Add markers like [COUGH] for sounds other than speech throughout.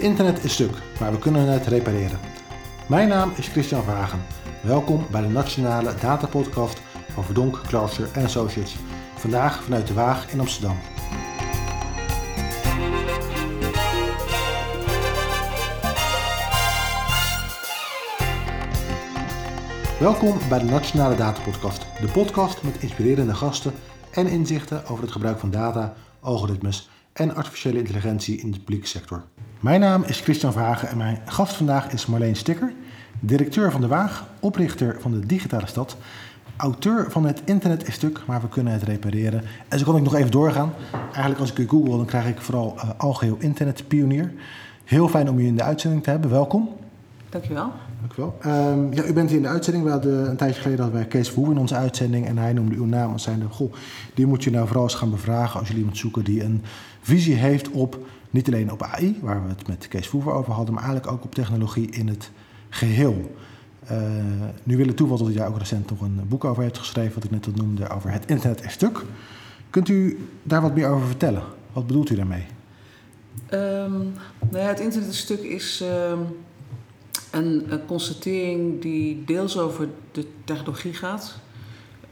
internet is stuk, maar we kunnen het repareren. Mijn naam is Christian Vragen. Welkom bij de Nationale Data Podcast van Verdonk, Clarser en Associates. Vandaag vanuit de Waag in Amsterdam. Welkom bij de Nationale Data Podcast, de podcast met inspirerende gasten en inzichten over het gebruik van data, algoritmes en artificiële intelligentie in de publieke sector. Mijn naam is Christian Vragen en mijn gast vandaag is Marleen Stikker, directeur van de Waag, oprichter van de Digitale Stad, auteur van Het Internet is stuk, maar we kunnen het repareren. En zo kan ik nog even doorgaan. Eigenlijk als ik u google, dan krijg ik vooral uh, algeheel internetpionier. Heel fijn om u in de uitzending te hebben. Welkom. Dankjewel. Dankjewel. Um, ja, u bent hier in de uitzending. We hadden een tijdje geleden hadden wij Kees Verhoeven in onze uitzending. En hij noemde uw naam als zijnde, goh, die moet je nou vooral eens gaan bevragen als jullie iemand zoeken die een visie heeft op, niet alleen op AI, waar we het met Kees Verhoeven over hadden, maar eigenlijk ook op technologie in het geheel. Uh, nu wil het toeval dat daar ook recent nog een boek over heeft geschreven, wat ik net al noemde, over het internet is stuk. Kunt u daar wat meer over vertellen? Wat bedoelt u daarmee? Um, nou ja, het internet is stuk is... Um een, een, constatering die deels over de technologie gaat.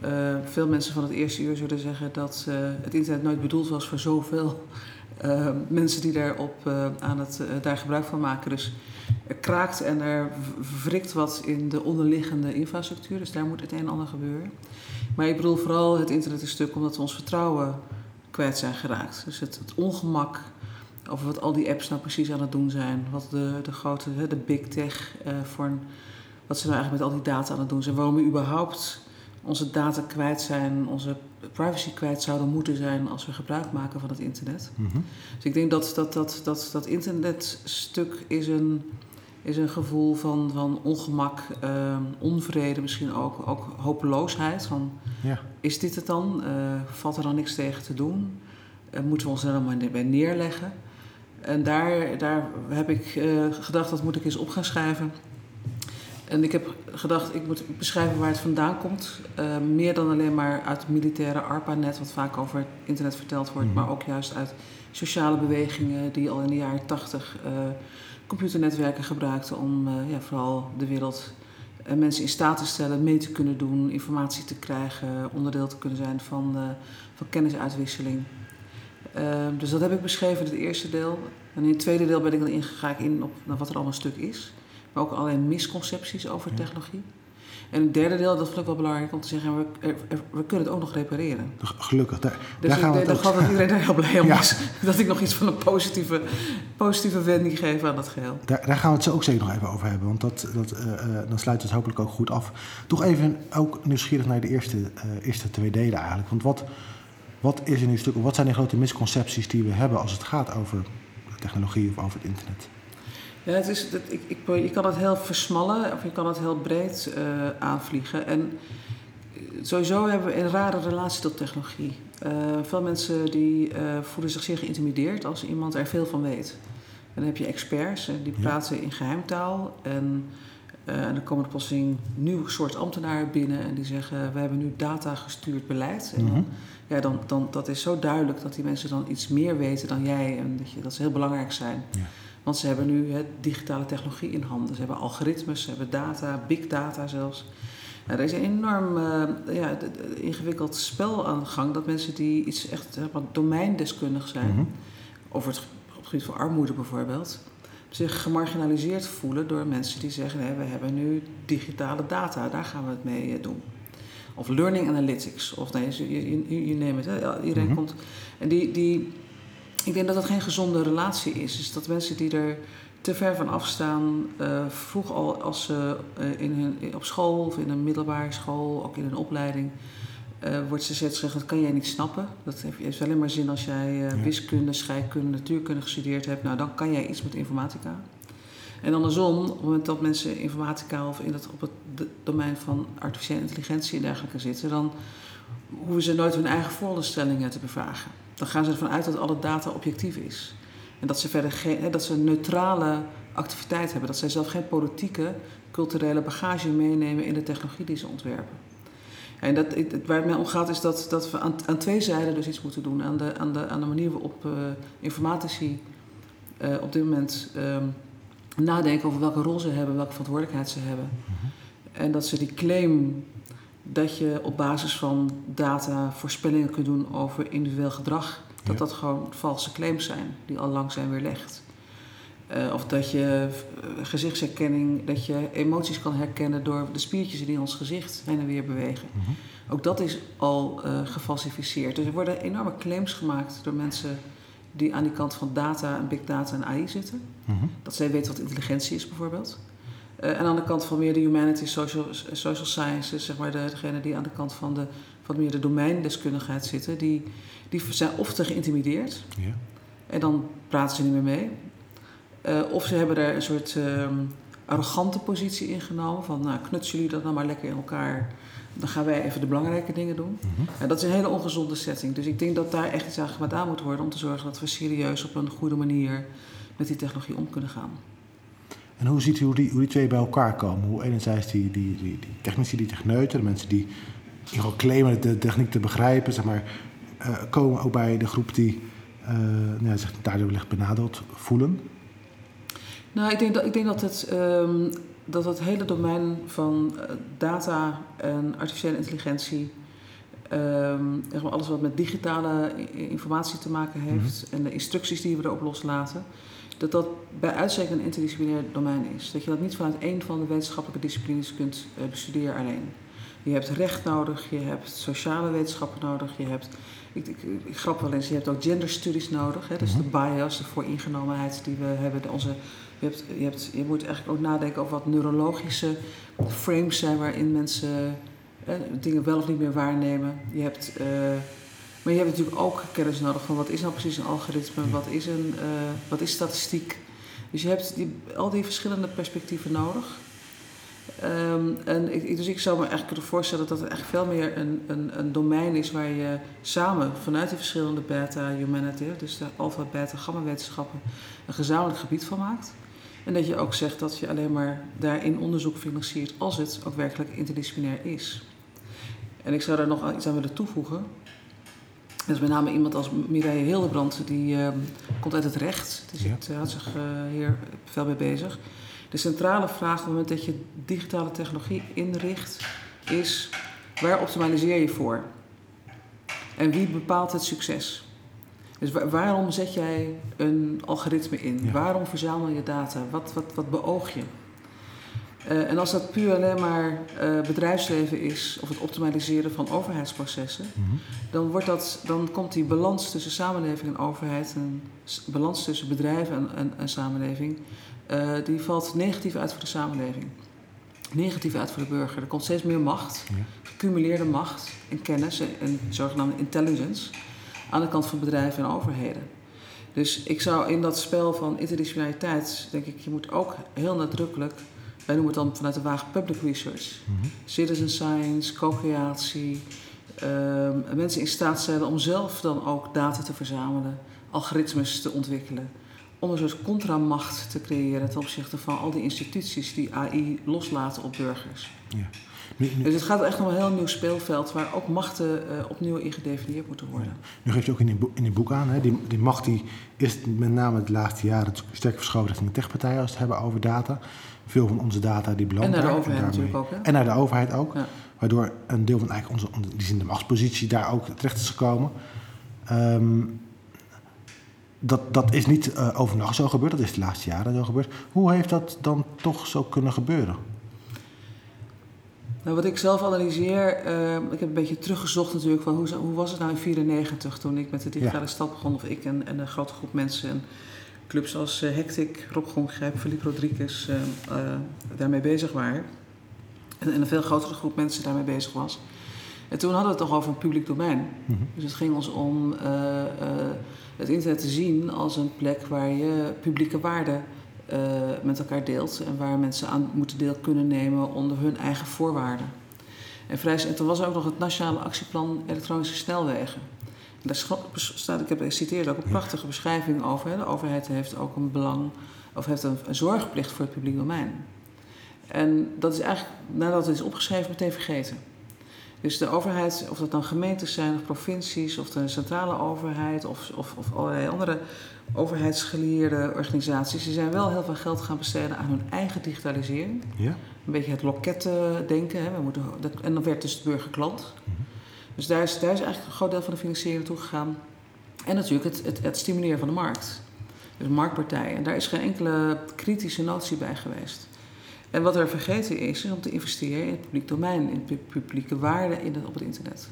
Uh, veel mensen van het eerste uur zullen zeggen dat uh, het internet nooit bedoeld was voor zoveel uh, mensen die daarop aan het, daar gebruik van maken. Dus er kraakt en er wrikt wat in de onderliggende infrastructuur. Dus daar moet het een en ander gebeuren. Maar ik bedoel vooral het internet een stuk omdat we ons vertrouwen kwijt zijn geraakt. Dus het ongemak over wat al die apps nou precies aan het doen zijn. Wat de, de grote, de big tech, uh, voor wat ze nou eigenlijk met al die data aan het doen zijn. Waarom we überhaupt onze data kwijt zijn, onze privacy kwijt zouden moeten zijn als we gebruik maken van het internet. Mm -hmm. Dus ik denk dat dat, dat, dat, dat internetstuk is een, is een gevoel van, van ongemak, uh, onvrede misschien ook, ook hopeloosheid. Van, ja. Is dit het dan? Uh, valt er dan niks tegen te doen? moeten we ons er dan maar bij neerleggen? En daar, daar heb ik uh, gedacht, dat moet ik eens op gaan schrijven. En ik heb gedacht, ik moet beschrijven waar het vandaan komt. Uh, meer dan alleen maar uit het militaire ARPA-net, wat vaak over het internet verteld wordt, mm -hmm. maar ook juist uit sociale bewegingen die al in de jaren tachtig uh, computernetwerken gebruikten om ja, vooral de wereld en mensen in staat te stellen mee te kunnen doen, informatie te krijgen, onderdeel te kunnen zijn van, van kennisuitwisseling. Uh, dus dat heb ik beschreven in het eerste deel. En in het tweede deel ben ik dan ingegaan in op nou, wat er allemaal stuk is. Maar ook allerlei misconcepties over technologie. En het derde deel, dat vond ik wel belangrijk om te zeggen, we, we kunnen het ook nog repareren. Gelukkig, daar, dus daar gaan we ik het dat iedereen daar heel blij om [LAUGHS] ja. is. Dat ik nog iets van een positieve, positieve wending geef aan dat geheel. Daar, daar gaan we het zo ook zeker nog even over hebben, want dat, dat, uh, dan sluit het hopelijk ook goed af. Toch even ook nieuwsgierig naar de eerste, uh, eerste twee delen eigenlijk. Want wat, wat, is er nu stuk, wat zijn de grote misconcepties die we hebben als het gaat over technologie of over het internet? Ja, het is, dat, ik, ik, je kan het heel versmallen of je kan het heel breed uh, aanvliegen. En sowieso hebben we een rare relatie tot technologie. Uh, veel mensen die uh, voelen zich zeer geïntimideerd als iemand er veel van weet. En dan heb je experts die praten ja. in geheimtaal. En, en dan komen er plotseling nieuw soort ambtenaren binnen en die zeggen: We hebben nu data gestuurd beleid. En dan, -hmm ja, dan, dan dat is zo duidelijk dat die mensen dan iets meer weten dan jij en dat, je, dat ze heel belangrijk zijn. Ja. Want ze hebben nu hè, digitale technologie in handen. Ze hebben algoritmes, ze hebben data, big data zelfs. Er is een enorm uh, ja, ingewikkeld spel aan de gang dat mensen die iets echt domeindeskundig zijn, -hmm. over het, op het gebied van armoede bijvoorbeeld, zich gemarginaliseerd voelen door mensen die zeggen: nee, we hebben nu digitale data, daar gaan we het mee uh, doen of learning analytics. Of nee, je, je, neemt het. Hè? Iedereen mm -hmm. komt. En die, die, ik denk dat dat geen gezonde relatie is. Dus dat mensen die er te ver van afstaan, uh, vroeg al als ze uh, in hun, op school of in een middelbare school, ook in een opleiding, uh, wordt ze gezegd: dat kan jij niet snappen. Dat heeft alleen maar zin als jij ja. wiskunde, scheikunde, natuurkunde gestudeerd hebt. Nou, dan kan jij iets met informatica. En andersom, op het moment dat mensen informatica of in het, op het domein van artificiële intelligentie en dergelijke zitten, dan hoeven ze nooit hun eigen voorstellingen te bevragen. Dan gaan ze ervan uit dat alle data objectief is. En dat ze verder geen, dat ze een neutrale activiteit hebben. Dat zij zelf geen politieke, culturele bagage meenemen in de technologie die ze ontwerpen. En dat, waar het mij om gaat is dat, dat we aan, aan twee zijden dus iets moeten doen. Aan de, aan de, aan de manier waarop uh, informatici eh, op dit moment ehm, nadenken over welke rol ze hebben, welke verantwoordelijkheid ze hebben. En dat ze die claim dat je op basis van data voorspellingen kunt doen over individueel gedrag, dat dat gewoon valse claims zijn, die al lang zijn weerlegd. Eh, of dat je eh, gezichtsherkenning, dat je emoties kan herkennen door de spiertjes die in ons gezicht heen en weer bewegen. Mhm. Ook dat is al eh gefalsificeerd. Dus er worden enorme claims gemaakt door mensen die aan die kant van data en big data en AI zitten. Mhm. Dat zij weten wat intelligentie is bijvoorbeeld. En aan de kant van meer de humanities, social, social sciences, zeg maar de, degene die aan de kant van, de, van meer de domeindeskundigheid zitten, die, die zijn of te geïntimideerd Ja. en dan praten ze niet meer mee. Eh, of ze hebben er een soort ehm, arrogante positie ingenomen van nou knutselen jullie dat nou maar lekker in elkaar. Dan gaan wij even de belangrijke dingen doen. En dat is een hele ongezonde setting. Dus ik denk dat daar echt iets aan gedaan moet worden om te zorgen dat we serieus op een goede manier met die technologie om kunnen gaan. En hoe ziet u hoe die, hoe die twee bij elkaar komen? Hoe enerzijds die, die, die, die technici, die techneuten, de mensen die geval claimen de techniek te begrijpen, zeg maar, eh, komen ook bij de groep die eh nou ja, zich daardoor wellicht benadeeld voelen. Nou, ik denk dat, ik denk dat, het, ehm, dat het hele domein van eh, data en artificiële intelligentie, zeg maar alles wat met digitale informatie te maken heeft en de instructies die we erop loslaten, dat dat bij uitstek een interdisciplinair domein is. Dat je dat niet vanuit één van de wetenschappelijke disciplines kunt eh, bestuderen alleen. Je hebt recht nodig, je hebt sociale wetenschappen nodig, je hebt, ik, ik, ik grap wel eens, je hebt ook genderstudies nodig. Hè? Dus de bias, de vooringenomenheid die we hebben, de- onze je, hebt, je, hebt, je moet eigenlijk ook nadenken over wat neurologische frames zijn waarin mensen eh, dingen wel of niet meer waarnemen. Je hebt, eh, maar je hebt natuurlijk ook kennis nodig van wat is nou precies een algoritme, wat is, een, eh, wat is statistiek. Dus je hebt die, al die verschillende perspectieven nodig. Ehm, en ik, dus ik zou me eigenlijk kunnen voorstellen dat het echt veel meer een, een, een domein is waar je samen vanuit die verschillende beta humanity, dus de alpha, beta, gamma wetenschappen, een gezamenlijk gebied van maakt. En dat je ook zegt dat je alleen maar daarin onderzoek financiert als het ook werkelijk interdisciplinair is. En ik zou daar nog iets aan willen toevoegen. Dat is met name iemand als Mireille Hildebrand, die ehm, komt uit het recht. Die Ja. zit, houdt zich eh, hier veel mee bezig. De centrale vraag op het moment dat je digitale technologie inricht, is waar optimaliseer je voor? En wie bepaalt het succes? Dus wa- waarom zet jij een algoritme in? Ja. Waarom verzamel je data? Wat, wat, wat beoog je? Eh, en als dat puur alleen maar eh, bedrijfsleven is of het optimaliseren van overheidsprocessen, Mhm. dan, wordt dat, dan komt die balans tussen samenleving en overheid, en balans tussen bedrijven en, en, en samenleving, eh, die valt negatief uit voor de samenleving. Negatief uit voor de burger. Er komt steeds meer macht, gecumuleerde macht en kennis en, en zogenaamde intelligence aan de kant van bedrijven en overheden. Dus ik zou in dat spel van interdisciplinariteit, denk ik, je moet ook heel nadrukkelijk, wij noemen het dan vanuit de wagen public research, Mhm. citizen science, co-creatie, ehm, mensen in staat stellen om zelf dan ook data te verzamelen, algoritmes te ontwikkelen, om een soort contramacht te creëren ten opzichte van al die instituties die AI loslaten op burgers. Ja. Nu, nu, Dus het gaat echt om een heel nieuw speelveld waar ook machten eh, opnieuw in gedefinieerd moeten worden. nu geef je ook in die, boek, in boek aan, hè, die, die macht die is met name de laatste jaren sterk verschoven richting de techpartijen als we het hebben over data. Veel van onze data die En belandt naar de overheid daarmee- natuurlijk ook. Hè? En naar de overheid ook. Ja. Waardoor een deel van eigenlijk onze, onze- die zin de machtspositie daar ook terecht is gekomen. Ehm, dat, dat is niet eh, overnacht zo gebeurd, dat is de laatste jaren zo gebeurd. Hoe heeft dat dan toch zo kunnen gebeuren? Nou, wat ik zelf analyseer, eh, ik heb een beetje teruggezocht natuurlijk van hoe, hoe was het nou in 1994 toen ik met de digitale stad begon, of ik en, en een grote groep mensen en clubs als eh, Hectic, Rob Gongrijp, Philippe Rodriguez daarmee bezig waren. En, en een veel grotere groep mensen daarmee bezig was. En toen hadden we het toch over een publiek domein. Mhm. Dus het ging ons om eh, eh, het internet te zien als een plek waar je publieke waarden eh, met elkaar deelt en waar mensen aan moeten deel kunnen nemen onder hun eigen voorwaarden. En, vrij, en toen was er ook nog het Nationale Actieplan Elektronische Snelwegen. En daar staat, ik heb geciteerd ook een prachtige beschrijving over. Hè. De overheid heeft ook een belang, of heeft een, een zorgplicht voor het publiek domein. En dat is eigenlijk, nadat het is opgeschreven, meteen vergeten. Dus de overheid, of dat dan gemeentes zijn of provincies of de centrale overheid of, of, of allerlei andere overheidsgelieerde organisaties, die zijn wel heel veel geld gaan besteden aan hun eigen digitalisering. Ja. Een beetje het loketten denken. Hè. We moeten, dat, en dan werd dus de burger klant. Mhm. Dus daar is, daar is eigenlijk een groot deel van de financiering naartoe gegaan. En natuurlijk het, het, het stimuleren van de markt. Dus marktpartijen. En daar is geen enkele kritische notie bij geweest. En wat er vergeten is, is om te investeren in het publiek domein, in publieke waarde in op het internet.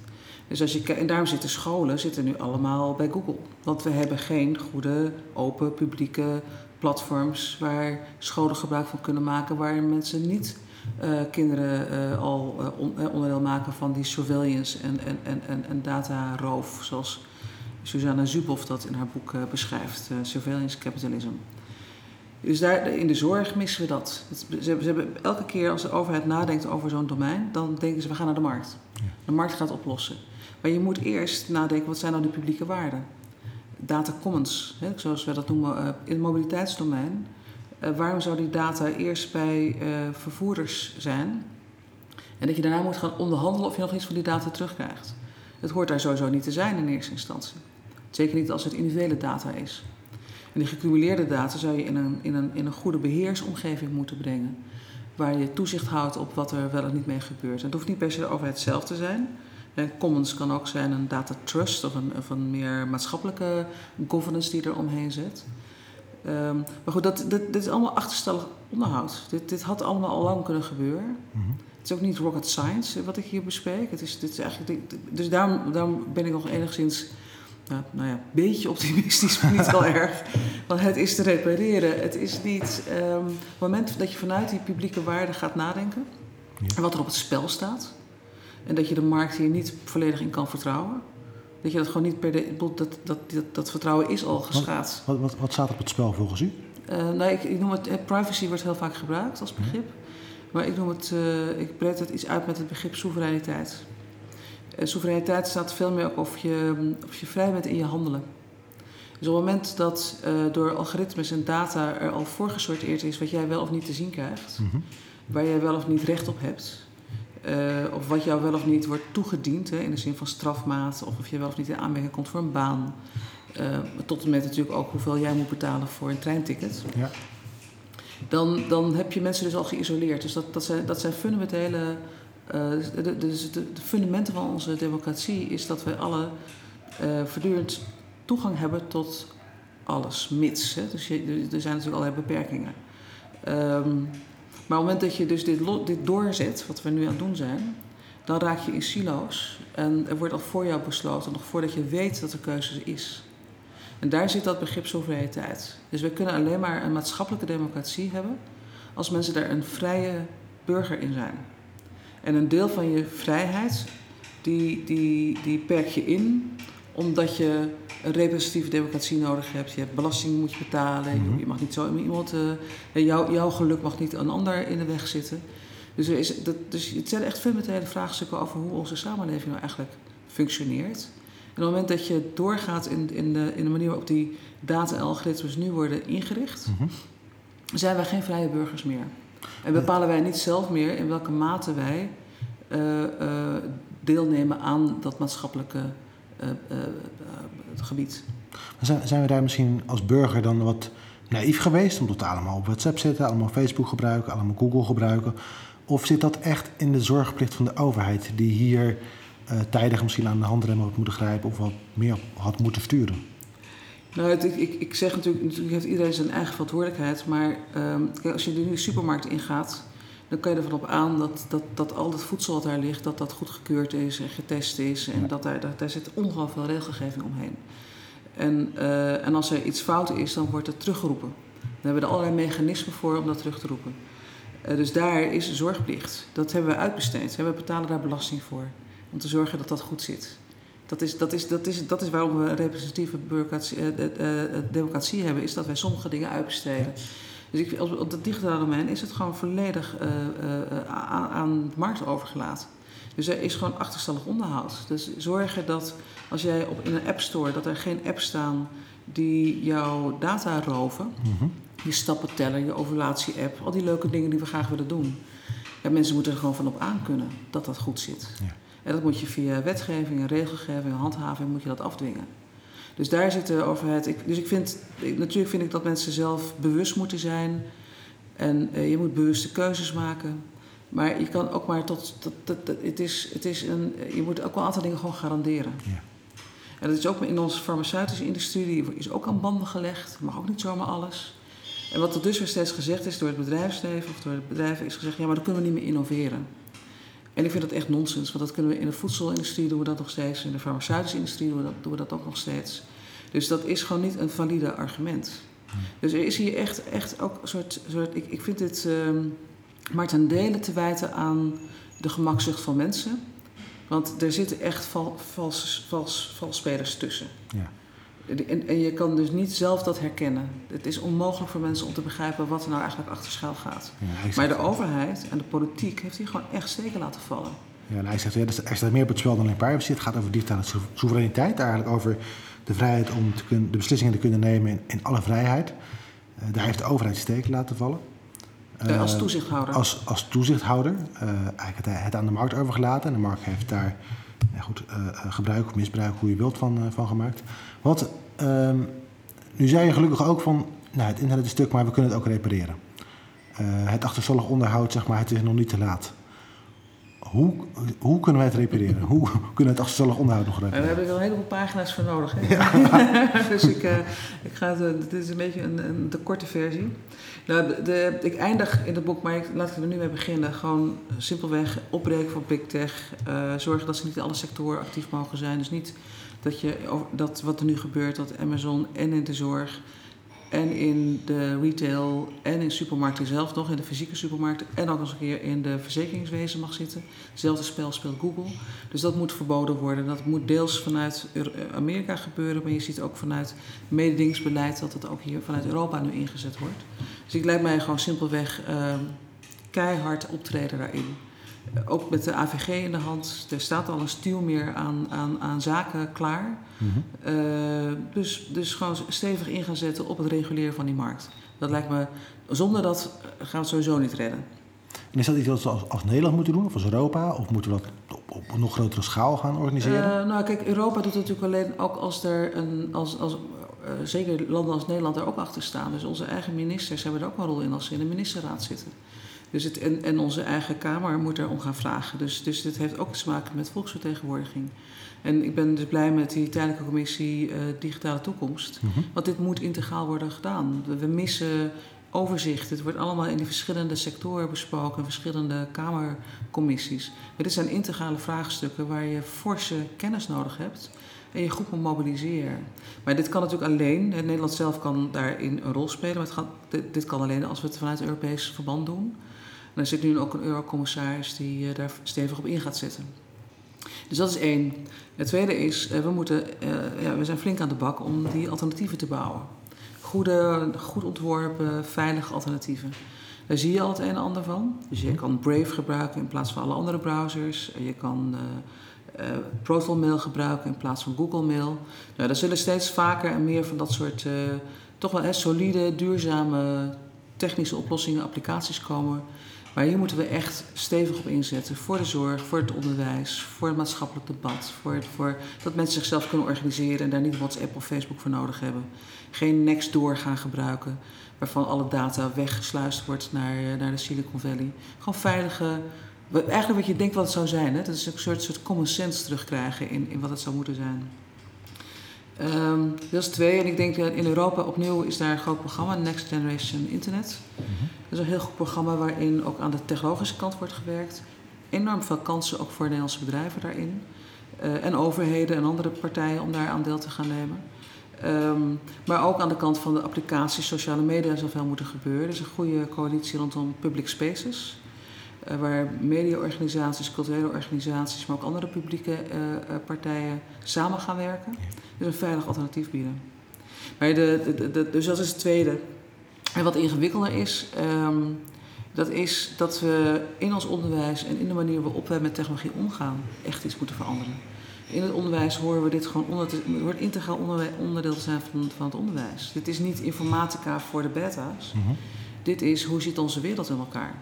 Dus als je, en daarom zitten scholen zitten nu allemaal bij Google. Want we hebben geen goede, open, publieke platforms waar scholen gebruik van kunnen maken, waar mensen niet eh, kinderen eh, al eh, on- onderdeel maken van die surveillance en, en, en, en, en dataroof, zoals Susanna Zuboff dat in haar boek beschrijft, Surveillance Capitalism. Dus daar, in de zorg missen we dat. Ze hebben, ze hebben elke keer als de overheid nadenkt over zo'n domein, dan denken ze we gaan naar de markt. De markt gaat oplossen. Maar je moet eerst nadenken, wat zijn nou die publieke waarden? Data commons, hè, zoals we dat noemen eh, in het mobiliteitsdomein. Eh, waarom zou die data eerst bij eh, vervoerders zijn? En dat je daarna moet gaan onderhandelen of je nog iets van die data terugkrijgt. Het hoort daar sowieso niet te zijn in eerste instantie. Zeker niet als het individuele data is. En die gecumuleerde data zou je in een, in een, in een goede beheersomgeving moeten brengen. Waar je toezicht houdt op wat er wel en niet mee gebeurt. En het hoeft niet per se de overheid zelf te zijn. En commons kan ook zijn een data trust of een, of een meer maatschappelijke governance die er omheen zit. Ehm, maar goed, dat, dat, dit is allemaal achterstallig onderhoud. Dit, dit had allemaal al lang kunnen gebeuren. Mhm. Het is ook niet rocket science eh, wat ik hier bespreek. Het is, dit is eigenlijk, dus daarom, daarom ben ik nog enigszins, nou, nou ja, een beetje optimistisch, maar niet heel [LAUGHS] erg. Want het is te repareren. Het is niet, ehm, op het moment dat je vanuit die publieke waarden gaat nadenken, Ja. en wat er op het spel staat, en dat je de markt hier niet volledig in kan vertrouwen, dat je dat gewoon niet per de, dat, dat, dat, dat vertrouwen is al geschaad. Wat, wat, wat staat op het spel volgens u? Eh, nee, ik, ik noem het, eh, privacy wordt heel vaak gebruikt als begrip. Maar ik noem het, eh, ik breid het iets uit met het begrip soevereiniteit. Eh, soevereiniteit staat veel meer ook of je, of je vrij bent in je handelen. Dus op het moment dat eh, door algoritmes en data er al voorgesorteerd is wat jij wel of niet te zien krijgt, Mhm. waar jij wel of niet recht op hebt, eh, of wat jou wel of niet wordt toegediend, hè, in de zin van strafmaat, of of je wel of niet in aanmerking komt voor een baan, tot en met natuurlijk ook hoeveel jij moet betalen voor een treinticket Ja. dan, dan heb je mensen dus al geïsoleerd. Dus dat, dat, zijn, dat zijn fundamentele. Eh, de, dus de, fundamenten van onze democratie is dat wij alle eh, voortdurend toegang hebben tot alles, mits. Hè? Dus er zijn natuurlijk allerlei beperkingen. Ehm, maar op het moment dat je dus dit, dit doorzet, wat we nu aan het doen zijn, dan raak je in silo's. En er wordt al voor jou besloten, nog voordat je weet dat er keuze is. En daar zit dat begrip soevereiniteit. Dus we kunnen alleen maar een maatschappelijke democratie hebben als mensen daar een vrije burger in zijn. En een deel van je vrijheid, die, die, die perk je in omdat je een representatieve democratie nodig hebt. Je hebt belasting moet je betalen, je- Mhm. je mag niet zo iemand, eh, jou, jouw geluk mag niet een ander in de weg zitten. Dus, er is, dat, dus het zijn echt fundamentele vraagstukken over hoe onze samenleving nou eigenlijk functioneert. En op het moment dat je doorgaat in, in, de, in de manier waarop die data en algoritmes nu worden ingericht, Mhm. zijn wij geen vrije burgers meer. En bepalen wij niet zelf meer in welke mate wij eh, eh, deelnemen aan dat maatschappelijke eh, gebied. Zijn, zijn we daar misschien als burger dan wat naïef geweest? Omdat we allemaal op WhatsApp zitten, allemaal Facebook gebruiken, allemaal Google gebruiken. Of zit dat echt in de zorgplicht van de overheid, die hier tijdig misschien aan de handrem had moeten grijpen of wat meer had moeten sturen? Nou, het- ik, ik, ik zeg natuurlijk, natuurlijk heeft iedereen zijn eigen verantwoordelijkheid. Maar ehm, kijk, als je nu de supermarkt ingaat, dan kan je ervan op aan dat, dat, dat al het voedsel wat daar ligt, dat dat goedgekeurd is en getest is. En Ja. dat daar, daar, daar zit ongelooflijk veel regelgeving omheen. En, eh, en als er iets fout is, dan wordt het teruggeroepen. Dan hebben we er allerlei mechanismen voor om dat terug te roepen. Eh, dus daar is zorgplicht. Dat hebben we uitbesteed. We betalen daar belasting voor. Om te zorgen dat dat goed zit. Dat is, dat is, dat is, dat is waarom we een representatieve bureaucratie, eh, eh, eh, democratie hebben, is dat wij sommige dingen uitbesteden. Dus ik, op, op het digitale domein is het gewoon volledig aan, aan de markt overgelaten. Dus er is gewoon achterstallig onderhoud. Dus zorgen dat als jij op, in een app store, dat er geen apps staan die jouw data roven. Mhm. Je stappenteller, je ovulatie-app, al die leuke dingen die we graag willen doen. Ja, mensen moeten er gewoon van op aan kunnen dat dat goed zit. Ja. En dat moet je via wetgeving en regelgeving en handhaving moet je dat afdwingen. Dus daar zit de overheid. Ik, dus ik vind, natuurlijk vind ik dat mensen zelf bewust moeten zijn. En uh, je moet bewuste keuzes maken. Maar je kan ook maar tot. tot, tot, tot het is, het is een, je moet ook wel een aantal dingen gewoon garanderen. Ja. En dat is ook in onze farmaceutische industrie, die is ook aan banden gelegd. Mag ook niet zomaar alles. En wat tot dusver steeds gezegd is door het bedrijfsleven of door het bedrijf, is gezegd: ja, maar dan kunnen we niet meer innoveren. En ik vind dat echt nonsens, want dat kunnen we in de voedselindustrie doen we dat nog steeds, in de farmaceutische industrie doen we dat, doen we dat ook nog steeds. Dus dat is gewoon niet een valide argument. Dus er is hier echt, echt ook een soort, soort ik, ik vind dit uh, maar ten dele te wijten aan de gemakzucht van mensen. Want er zitten echt val, vals, vals spelers tussen. Ja. En, en, je kan dus niet zelf dat herkennen. Het is onmogelijk voor mensen om te begrijpen wat er nou eigenlijk achter schuil gaat. Ja, maar de overheid en de politiek heeft hier gewoon echt steken laten vallen. Ja, en hij zegt, ja, er staat meer op het spel dan in privacy. Het gaat over digitale soevereiniteit, eigenlijk over de vrijheid om te kunnen, de beslissingen te kunnen nemen in, in alle vrijheid. Uh, daar heeft de overheid steken laten vallen. Uh, als toezichthouder? Als, als toezichthouder. Uh, eigenlijk het, het, aan de markt overgelaten. En de markt heeft daar ja, goed, gebruik of misbruik, hoe je wilt, van, van gemaakt. Wat, ehm, nu zei je gelukkig ook van, nou, het internet is stuk, maar we kunnen het ook repareren. het achterstallig onderhoud, zeg maar, het is nog niet te laat. Hoe, hoe kunnen wij het repareren? Hoe [LAUGHS] kunnen we het achterstallig onderhoud nog repareren? daar heb ik wel een heleboel pagina's voor nodig. Hè? Ja. [LAUGHS] dus ik, uh, ik ga het, dit is een beetje een, een de korte versie. Nou, de, ik eindig in het boek, maar ik, laat ik er nu mee beginnen. Gewoon simpelweg opbreken van big tech. Uh, zorgen dat ze niet in alle sectoren actief mogen zijn. Dus niet dat, je, dat wat er nu gebeurt, dat Amazon en in de zorg en in de retail en in supermarkten zelf nog, in de fysieke supermarkten en ook eens een keer in de verzekeringswezen mag zitten. Hetzelfde spel speelt Google. Dus dat moet verboden worden. Dat moet deels vanuit Amerika gebeuren, maar je ziet ook vanuit mededingingsbeleid dat het ook hier vanuit Europa nu ingezet wordt. Dus ik lijkt mij gewoon simpelweg uh, keihard optreden daarin ook met de AVG in de hand. Er staat al een stuw meer aan, aan, aan zaken klaar. Mhm. Eh, dus, dus gewoon stevig in gaan zetten op het reguleren van die markt. Dat lijkt me, zonder dat gaan we het sowieso niet redden. En is dat iets wat we als, als Nederland moeten doen, of als Europa? Of moeten we dat op, op een nog grotere schaal gaan organiseren? Uh, nou, kijk, Europa doet het natuurlijk alleen ook als er een. Als, als, uh, zeker landen als Nederland er ook achter staan. Dus onze eigen ministers hebben er ook een rol in als ze in de ministerraad zitten. Dus het, en, en onze eigen Kamer moet erom gaan vragen. Dus, dus dit heeft ook te maken met volksvertegenwoordiging. En ik ben dus blij met die tijdelijke commissie uh, Digitale Toekomst. Mm Want dit moet integraal worden gedaan. We, missen overzicht. Het wordt allemaal in die verschillende sectoren besproken, verschillende kamercommissies. Maar dit zijn integrale vraagstukken waar je forse kennis nodig hebt en je goed moet mobiliseren. Maar dit kan natuurlijk alleen, Nederland zelf kan daarin een rol spelen, maar het gaat, dit, dit, kan alleen als we het vanuit Europees verband doen. En er zit nu ook een eurocommissaris die uh, daar stevig op in gaat zetten. Dus dat is één. Het tweede is, uh, we, moeten, uh, ja, we zijn flink aan de bak om die alternatieven te bouwen. Goede, goed ontworpen, veilige alternatieven. Daar zie je al het een en ander van. Dus je kan Brave gebruiken in plaats van alle andere browsers. Je kan uh, Mail gebruiken in plaats van Google Mail. Nou, er zullen steeds vaker en meer van dat soort toch wel hè, solide, duurzame technische oplossingen, applicaties komen maar hier moeten we echt stevig op inzetten voor de zorg, voor het onderwijs, voor het maatschappelijk debat. Voor, voor dat mensen zichzelf kunnen organiseren en daar niet WhatsApp of Facebook voor nodig hebben. Geen Nextdoor gaan gebruiken, waarvan alle data weggesluist wordt naar, naar de Silicon Valley. Gewoon veilige. Eigenlijk wat je denkt wat het zou zijn. Hè? Dat is een soort, soort common sense terugkrijgen in, in wat het zou moeten zijn. Um, dat is twee. En ik denk dat in Europa opnieuw is daar een groot programma, Next Generation Internet. Mm Dat is een heel goed programma waarin ook aan de technologische kant wordt gewerkt. Enorm veel kansen ook voor Nederlandse bedrijven daarin. Uh, en overheden en andere partijen om daar aan deel te gaan nemen. Um, maar ook aan de kant van de applicaties, sociale media zoveel moeten gebeuren. Er is een goede coalitie rondom public spaces. Uh, waar mediaorganisaties, culturele organisaties, maar ook andere publieke uh, partijen samen gaan werken. Dus een veilig alternatief bieden. Maar de, de, de, dus dat is het tweede. En wat ingewikkelder is, um, dat is dat we in ons onderwijs en in de manier waarop wij met technologie omgaan, echt iets moeten veranderen. In het onderwijs horen we dit gewoon onder te, het wordt integraal onderdeel te zijn van, van het onderwijs. Dit is niet informatica voor de beta's. Mm -hmm. Dit is hoe zit onze wereld in elkaar.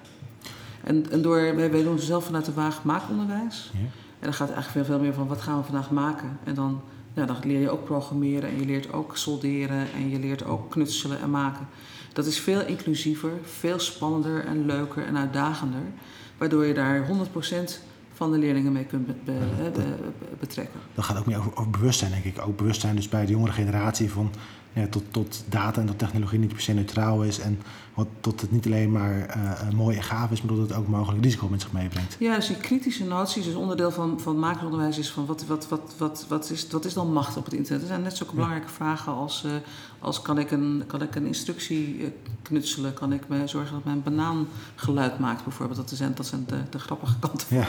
En, en door, wij, wij doen zelf vanuit de waag maakonderwijs. Ja. dan gaat het eigenlijk veel, veel meer van wat gaan we vandaag maken. En dan, ja, dan leer je ook programmeren en je leert ook solderen en je leert ook knutselen en maken. Dat is veel inclusiever, veel spannender en leuker en uitdagender. Waardoor je daar 100% van de leerlingen mee kunt betrekken. Dat gaat ook meer over, over, bewustzijn, denk ik. Ook bewustzijn dus bij de jongere generatie van ja, tot, tot data en dat technologie niet per se neutraal is. En wat, tot het niet alleen maar uh, mooi en gaaf is, maar dat het ook mogelijk risico met zich meebrengt. Ja, dus die kritische noties, dus onderdeel van, van makersonderwijs is van wat, wat, wat, wat, wat, is, wat is dan macht op het internet? Dat zijn net zulke belangrijke vragen als, uh, als kan, ik een, kan ik een instructie knutselen? Kan ik me zorgen dat mijn banaan geluid maakt bijvoorbeeld? Dat zijn, dat zijn de, de grappige kanten. Ja.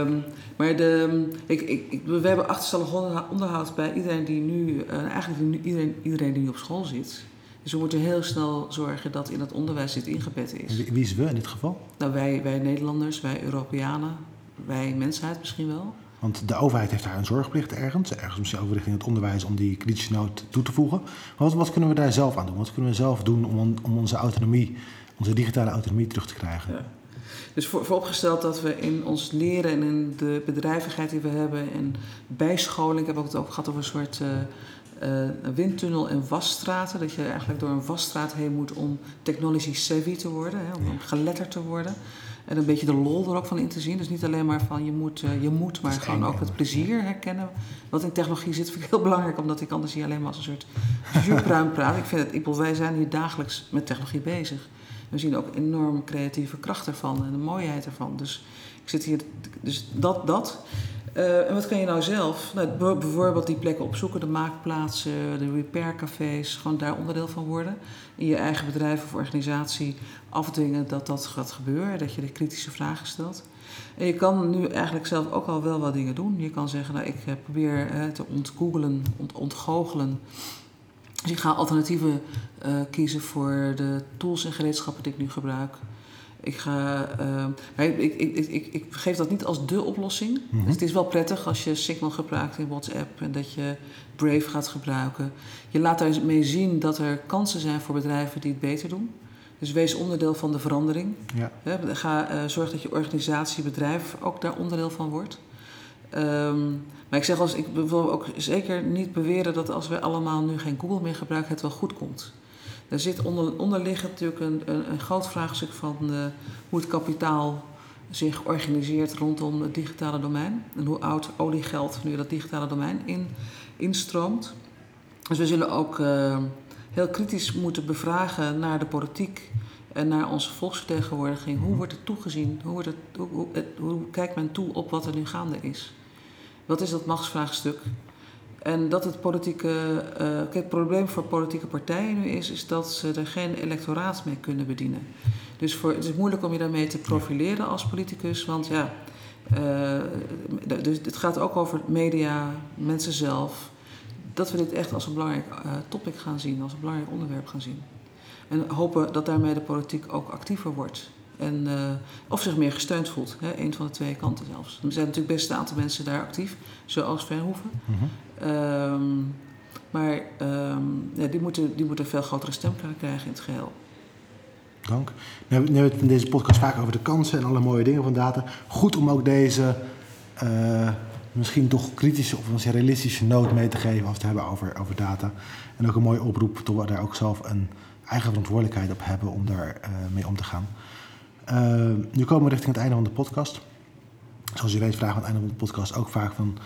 um, [LAUGHS] maar de, ik, ik, we hebben achterstallig onderhoud bij iedereen die nu, uh, eigenlijk nu, iedereen, iedereen die nu op school zit. Dus we moeten heel snel zorgen dat in het onderwijs dit ingebed is. Wie is we in dit geval? Nou, wij, wij Nederlanders, wij Europeanen, wij mensheid misschien wel. Want de overheid heeft daar een zorgplicht ergens, ergens misschien over richting het onderwijs, om die kritische nood toe te voegen. Wat, wat kunnen we daar zelf aan doen? Wat kunnen we zelf doen om, om onze autonomie, onze digitale autonomie terug te krijgen? Ja. Dus voor, vooropgesteld dat we in ons leren en in de bedrijvigheid die we hebben en bijscholing, ik heb ook het ook gehad over een soort uh, uh, windtunnel en wasstraten. Dat je eigenlijk door een wasstraat heen moet om technology savvy te worden, hè, om geletterd te worden. En een beetje de lol er ook van in te zien. Dus niet alleen maar van je moet, uh, je moet maar gewoon ook het plezier herkennen. Wat in technologie zit, vind ik heel belangrijk, omdat ik anders hier alleen maar als een soort zuurpruim praat. Ik vind het, ik, wij zijn hier dagelijks met technologie bezig. We zien ook enorm creatieve kracht ervan en de mooiheid ervan. Dus ik zit hier, dus dat, dat. Uh, en wat kan je nou zelf? Nou, bijvoorbeeld die plekken opzoeken, de maakplaatsen, de repaircafés, gewoon daar onderdeel van worden. In je eigen bedrijf of organisatie afdwingen dat dat gaat gebeuren, dat je de kritische vragen stelt. En je kan nu eigenlijk zelf ook al wel wat dingen doen. Je kan zeggen, nou, ik eh, probeer uh, te ontgoogelen, ont ontgoochelen dus ik ga alternatieven kiezen voor de tools en gereedschappen die ik nu gebruik. Ik, ga, uh, ik, ik, ik, ik, geef dat niet als de oplossing. Mm dus het is wel prettig als je Signal gebruikt in WhatsApp en dat je Brave gaat gebruiken. Je laat daarmee zien dat er kansen zijn voor bedrijven die het beter doen. Dus wees onderdeel van de verandering. Ja. ga, uh, zorg dat je organisatie, bedrijf ook daar onderdeel van wordt. Um, maar ik zeg als ik wil ook zeker niet beweren dat als we allemaal nu geen Google meer gebruiken, het wel goed komt. Er zit onder, onderliggend natuurlijk een, een, een groot vraagstuk van uh, hoe het kapitaal zich organiseert rondom het digitale domein. En hoe oud oliegeld nu dat digitale domein in, instroomt. Dus we zullen ook uh, heel kritisch moeten bevragen naar de politiek en naar onze volksvertegenwoordiging. Hoe wordt het toegezien? Hoe, wordt het, hoe, hoe kijkt men toe op wat er nu gaande is? Wat is dat machtsvraagstuk? En dat het politieke. Uh, het probleem voor politieke partijen nu is, is dat ze er geen electoraat mee kunnen bedienen. Dus voor, het is moeilijk om je daarmee te profileren als politicus, want ja. Uh, dus het gaat ook over media, mensen zelf. Dat we dit echt als een belangrijk uh, topic gaan zien, als een belangrijk onderwerp gaan zien. En hopen dat daarmee de politiek ook actiever wordt. En, of zich meer gesteund voelt. Hè? Een van de twee kanten zelfs. Er zijn natuurlijk best een aantal mensen daar actief, zoals Verhoeven. Mm. Um, maar um, ja, die, moeten, die moeten een veel grotere stem krijgen in het geheel. Dank. Nu hebben we het in deze podcast vaak over de kansen en alle mooie dingen van data. Goed om ook deze uh, misschien toch kritische of realistische noot mee te geven als we het hebben over, over data. En ook een mooie oproep tot we daar ook zelf een eigen verantwoordelijkheid op hebben om daar uh, mee om te gaan. Uh, nu komen we richting het einde van de podcast. Zoals je weet vragen we aan het einde van de podcast ook vaak van...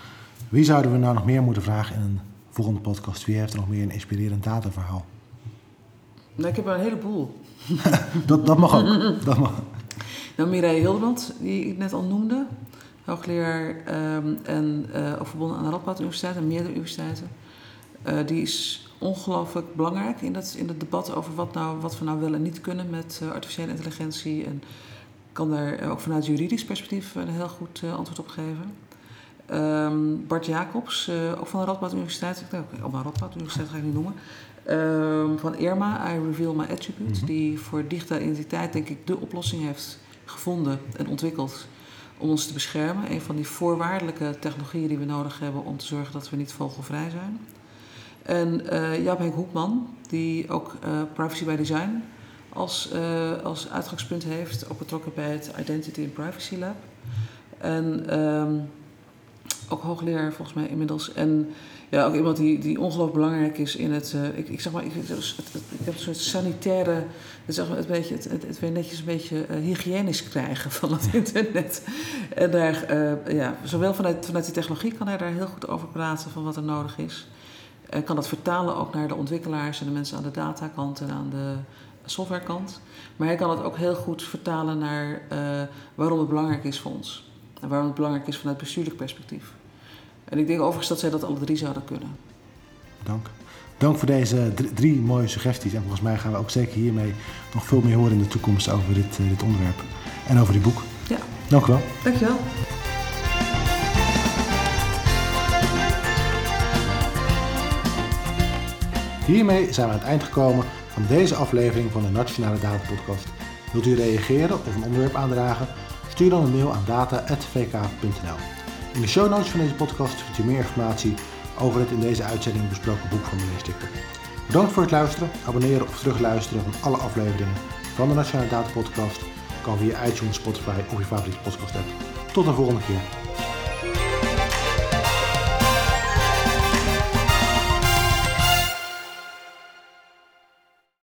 wie zouden we nou nog meer moeten vragen in een volgende podcast? Wie heeft er nog meer een inspirerend dataverhaal? Nou, ik heb er een heleboel. [LAUGHS] dat, dat mag ook. [LAUGHS] dat mag. Nou, Mireille Hildebrand, die ik net al noemde. Hoogleraar um, en uh, verbonden aan de Radboud Universiteit en meerdere universiteiten. Uh, die is ongelooflijk belangrijk in, dat, in het debat over wat, nou, wat we nou wel en niet kunnen met uh, artificiële intelligentie. En kan daar ook vanuit juridisch perspectief een heel goed antwoord op geven. Um, Bart Jacobs, uh, ook van de Radboud Universiteit, ik denk ook Radboud Universiteit ga ik niet noemen. Um, van Irma, I Reveal My Attribute, mm -hmm. die voor digitale identiteit denk ik de oplossing heeft gevonden en ontwikkeld om ons te beschermen. Een van die voorwaardelijke technologieën die we nodig hebben om te zorgen dat we niet vogelvrij zijn. En uh, Jaap Henk Hoekman, die ook uh, privacy by design als, uh, als uitgangspunt heeft, ook betrokken bij het Identity and Privacy Lab. En um, ook hoogleraar volgens mij inmiddels. En ja, ook iemand die, die ongelooflijk belangrijk is in het, uh, ik, ik zeg maar, ik, het, het, ik heb een soort sanitaire, het, zeg maar, het, beetje, het, het, het weer netjes een beetje uh, hygiënisch krijgen van het internet. En daar, uh, ja, zowel vanuit, vanuit die technologie kan hij daar heel goed over praten van wat er nodig is. En kan dat vertalen ook naar de ontwikkelaars en de mensen aan de datakant en aan de softwarekant. Maar hij kan het ook heel goed vertalen naar waarom het belangrijk is voor ons. En waarom het belangrijk is vanuit bestuurlijk perspectief. En ik denk overigens dat zij dat alle drie zouden kunnen. Dank. Dank voor deze drie, mooie suggesties. En volgens mij gaan we ook zeker hiermee nog veel meer horen in de toekomst over dit, uh, dit onderwerp. En over dit boek. Ja. Dank u wel. Dank je wel. Hiermee zijn we aan het eind gekomen van deze aflevering van de Nationale Data Podcast. Wilt u reageren of een onderwerp aandragen? Stuur dan een mail aan data.vk.nl. In de show notes van deze podcast vindt u meer informatie over het in deze uitzending besproken boek van meneer Stichter. Bedankt voor het luisteren. Abonneren of terugluisteren van alle afleveringen van de Nationale Data Podcast kan via iTunes, Spotify of je favoriete podcast app. Tot de volgende keer.